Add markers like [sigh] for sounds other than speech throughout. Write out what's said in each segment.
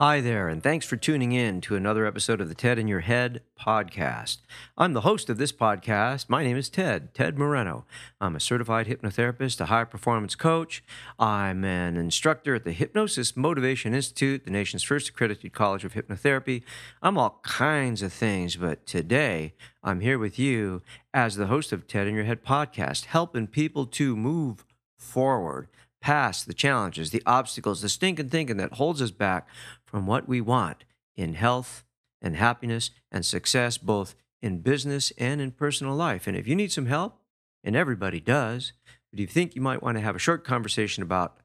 Hi there, and thanks for tuning in to another episode of the TED in Your Head podcast. I'm the host of this podcast. My name is Ted, Ted Moreno. I'm a certified hypnotherapist, a high performance coach. I'm an instructor at the Hypnosis Motivation Institute, the nation's first accredited college of hypnotherapy. I'm all kinds of things, but today I'm here with you as the host of TED in Your Head podcast, helping people to move forward past the challenges, the obstacles, the stinking thinking that holds us back from what we want in health and happiness and success, both in business and in personal life. And if you need some help, and everybody does, but you think you might want to have a short conversation about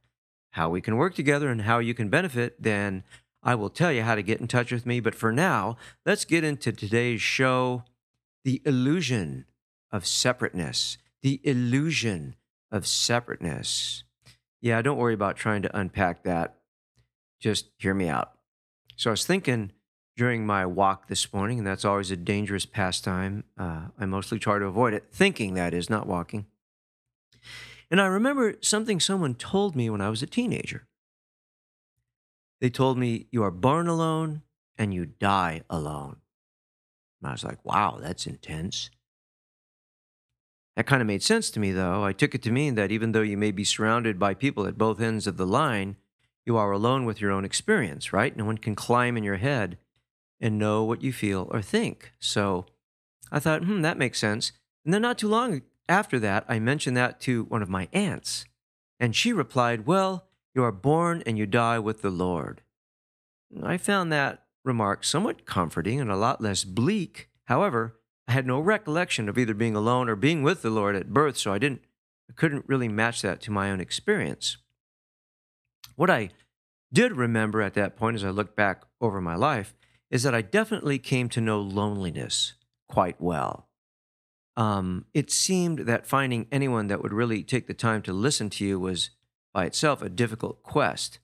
how we can work together and how you can benefit, then I will tell you how to get in touch with me. But for now, let's get into today's show the illusion of separateness. The illusion of separateness. Yeah, don't worry about trying to unpack that. Just hear me out. So I was thinking during my walk this morning, and that's always a dangerous pastime. Uh, I mostly try to avoid it, thinking that is, not walking. And I remember something someone told me when I was a teenager. They told me, You are born alone and you die alone. And I was like, Wow, that's intense. That kind of made sense to me, though. I took it to mean that even though you may be surrounded by people at both ends of the line, you are alone with your own experience, right? No one can climb in your head and know what you feel or think. So I thought, hmm, that makes sense. And then not too long after that, I mentioned that to one of my aunts. And she replied, Well, you are born and you die with the Lord. I found that remark somewhat comforting and a lot less bleak. However, I had no recollection of either being alone or being with the Lord at birth, so I didn't I couldn't really match that to my own experience. What I did remember at that point as I look back over my life is that I definitely came to know loneliness quite well. Um, it seemed that finding anyone that would really take the time to listen to you was by itself a difficult quest.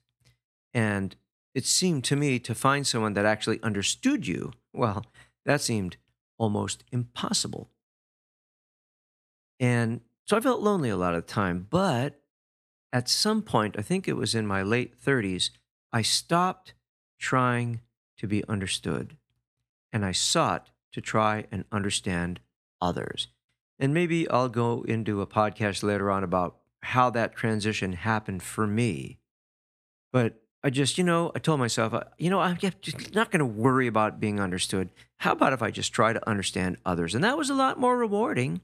And it seemed to me to find someone that actually understood you, well, that seemed almost impossible. And so I felt lonely a lot of the time. But at some point, I think it was in my late 30s, I stopped trying to be understood and I sought to try and understand others. And maybe I'll go into a podcast later on about how that transition happened for me. But I just, you know, I told myself, uh, you know, I'm just not going to worry about being understood. How about if I just try to understand others? And that was a lot more rewarding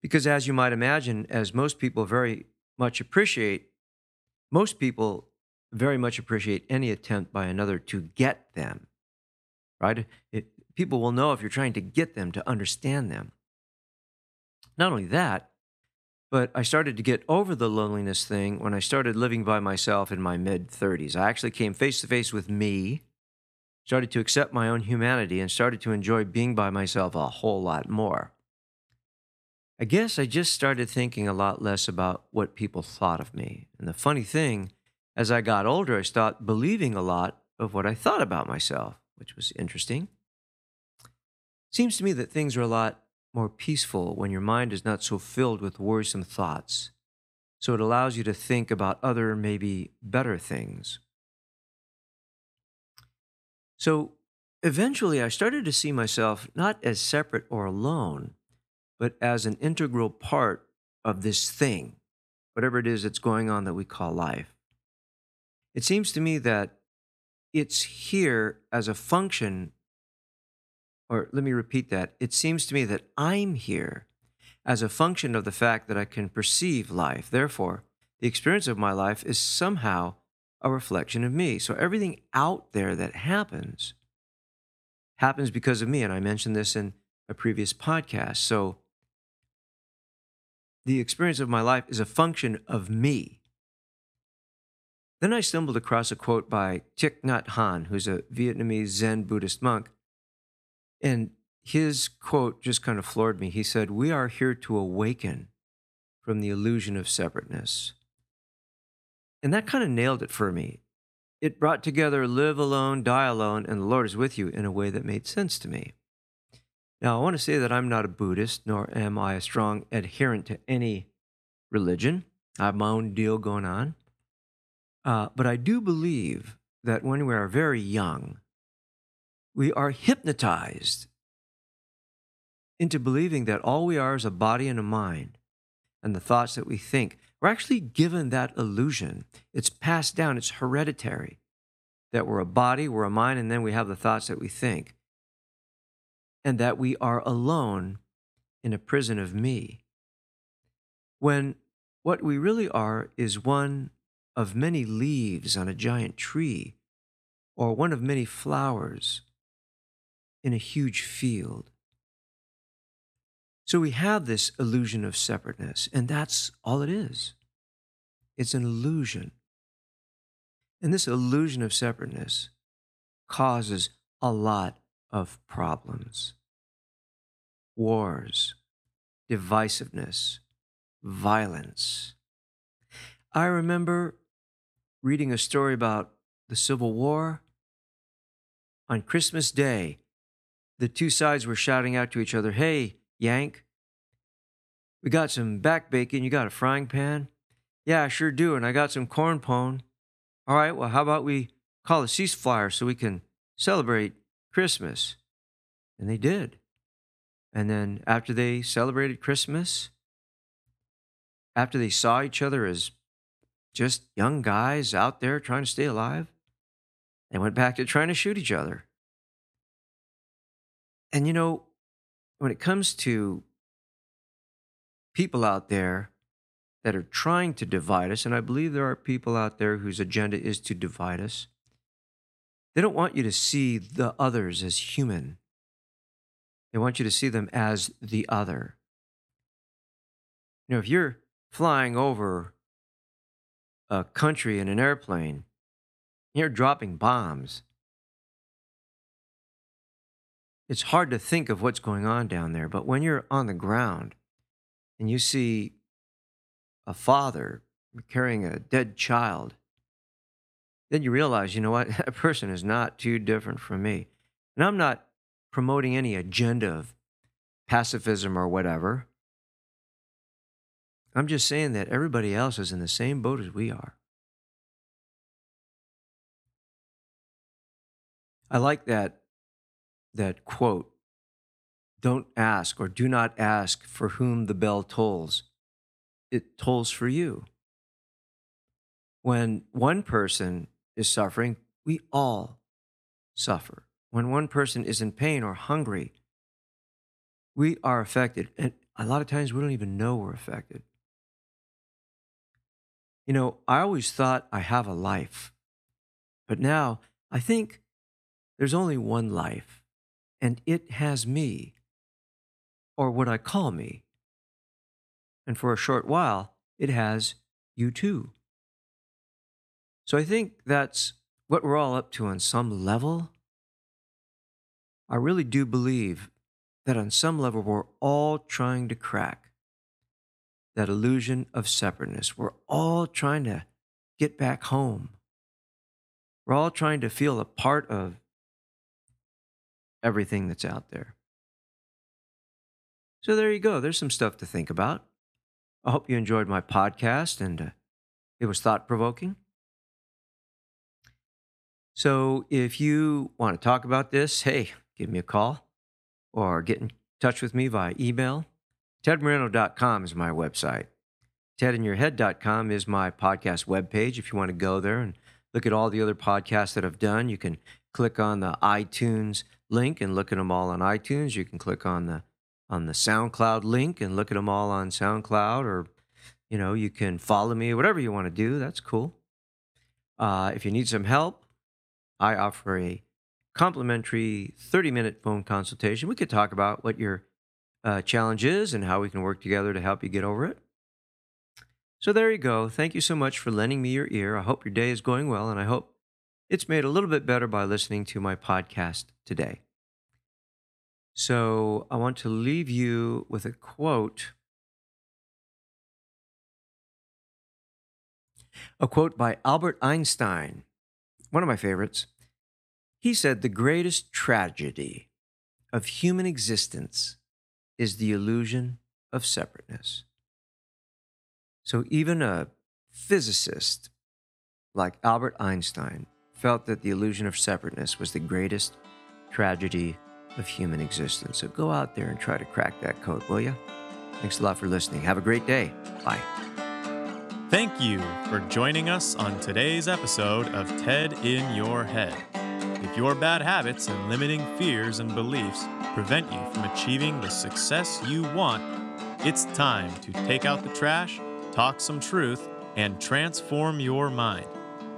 because, as you might imagine, as most people very much appreciate, most people very much appreciate any attempt by another to get them, right? It, people will know if you're trying to get them to understand them. Not only that, but I started to get over the loneliness thing when I started living by myself in my mid 30s. I actually came face to face with me, started to accept my own humanity, and started to enjoy being by myself a whole lot more. I guess I just started thinking a lot less about what people thought of me. And the funny thing, as I got older, I stopped believing a lot of what I thought about myself, which was interesting. Seems to me that things are a lot more peaceful when your mind is not so filled with worrisome thoughts. So it allows you to think about other, maybe better things. So eventually, I started to see myself not as separate or alone, but as an integral part of this thing, whatever it is that's going on that we call life. It seems to me that it's here as a function or let me repeat that. It seems to me that I'm here as a function of the fact that I can perceive life. Therefore, the experience of my life is somehow a reflection of me. So everything out there that happens happens because of me. And I mentioned this in a previous podcast. So the experience of my life is a function of me. Then I stumbled across a quote by Thich Nhat Hanh, who's a Vietnamese Zen Buddhist monk. And his quote just kind of floored me. He said, We are here to awaken from the illusion of separateness. And that kind of nailed it for me. It brought together live alone, die alone, and the Lord is with you in a way that made sense to me. Now, I want to say that I'm not a Buddhist, nor am I a strong adherent to any religion. I have my own deal going on. Uh, but I do believe that when we are very young, we are hypnotized into believing that all we are is a body and a mind and the thoughts that we think. We're actually given that illusion. It's passed down, it's hereditary that we're a body, we're a mind, and then we have the thoughts that we think and that we are alone in a prison of me. When what we really are is one of many leaves on a giant tree, or one of many flowers in a huge field. So we have this illusion of separateness, and that's all it is. It's an illusion. And this illusion of separateness causes a lot of problems wars, divisiveness, violence. I remember reading a story about the Civil War. On Christmas Day, the two sides were shouting out to each other, Hey, Yank, we got some back bacon. You got a frying pan? Yeah, I sure do. And I got some corn pone. All right, well, how about we call a ceasefire so we can celebrate Christmas? And they did. And then after they celebrated Christmas, after they saw each other as just young guys out there trying to stay alive, they went back to trying to shoot each other. And you know, when it comes to people out there that are trying to divide us, and I believe there are people out there whose agenda is to divide us, they don't want you to see the others as human. They want you to see them as the other. You know, if you're flying over a country in an airplane, you're dropping bombs. It's hard to think of what's going on down there, but when you're on the ground and you see a father carrying a dead child, then you realize, you know what, [laughs] that person is not too different from me. And I'm not promoting any agenda of pacifism or whatever. I'm just saying that everybody else is in the same boat as we are. I like that that quote. Don't ask or do not ask for whom the bell tolls. It tolls for you. When one person is suffering, we all suffer. When one person is in pain or hungry, we are affected. And a lot of times we don't even know we're affected. You know, I always thought I have a life, but now I think there's only one life, and it has me, or what I call me. And for a short while, it has you too. So I think that's what we're all up to on some level. I really do believe that on some level we're all trying to crack that illusion of separateness. We're all trying to get back home. We're all trying to feel a part of everything that's out there. So there you go. There's some stuff to think about. I hope you enjoyed my podcast and uh, it was thought provoking. So if you want to talk about this, hey, give me a call or get in touch with me via email. TedMoreno.com is my website. TedInYourHead.com is my podcast webpage. If you want to go there and look at all the other podcasts that I've done, you can click on the iTunes link and look at them all on iTunes. You can click on the on the SoundCloud link and look at them all on SoundCloud, or you know, you can follow me, whatever you want to do. That's cool. Uh, if you need some help, I offer a complimentary 30 minute phone consultation. We could talk about what your uh, challenge is and how we can work together to help you get over it. So there you go. Thank you so much for lending me your ear. I hope your day is going well, and I hope it's made a little bit better by listening to my podcast today. So I want to leave you with a quote. A quote by Albert Einstein, one of my favorites. He said, The greatest tragedy of human existence is the illusion of separateness. So even a physicist like Albert Einstein felt that the illusion of separateness was the greatest tragedy of human existence. So go out there and try to crack that code, will you? Thanks a lot for listening. Have a great day. Bye. Thank you for joining us on today's episode of TED in Your Head. If your bad habits and limiting fears and beliefs prevent you from achieving the success you want, it's time to take out the trash, talk some truth, and transform your mind.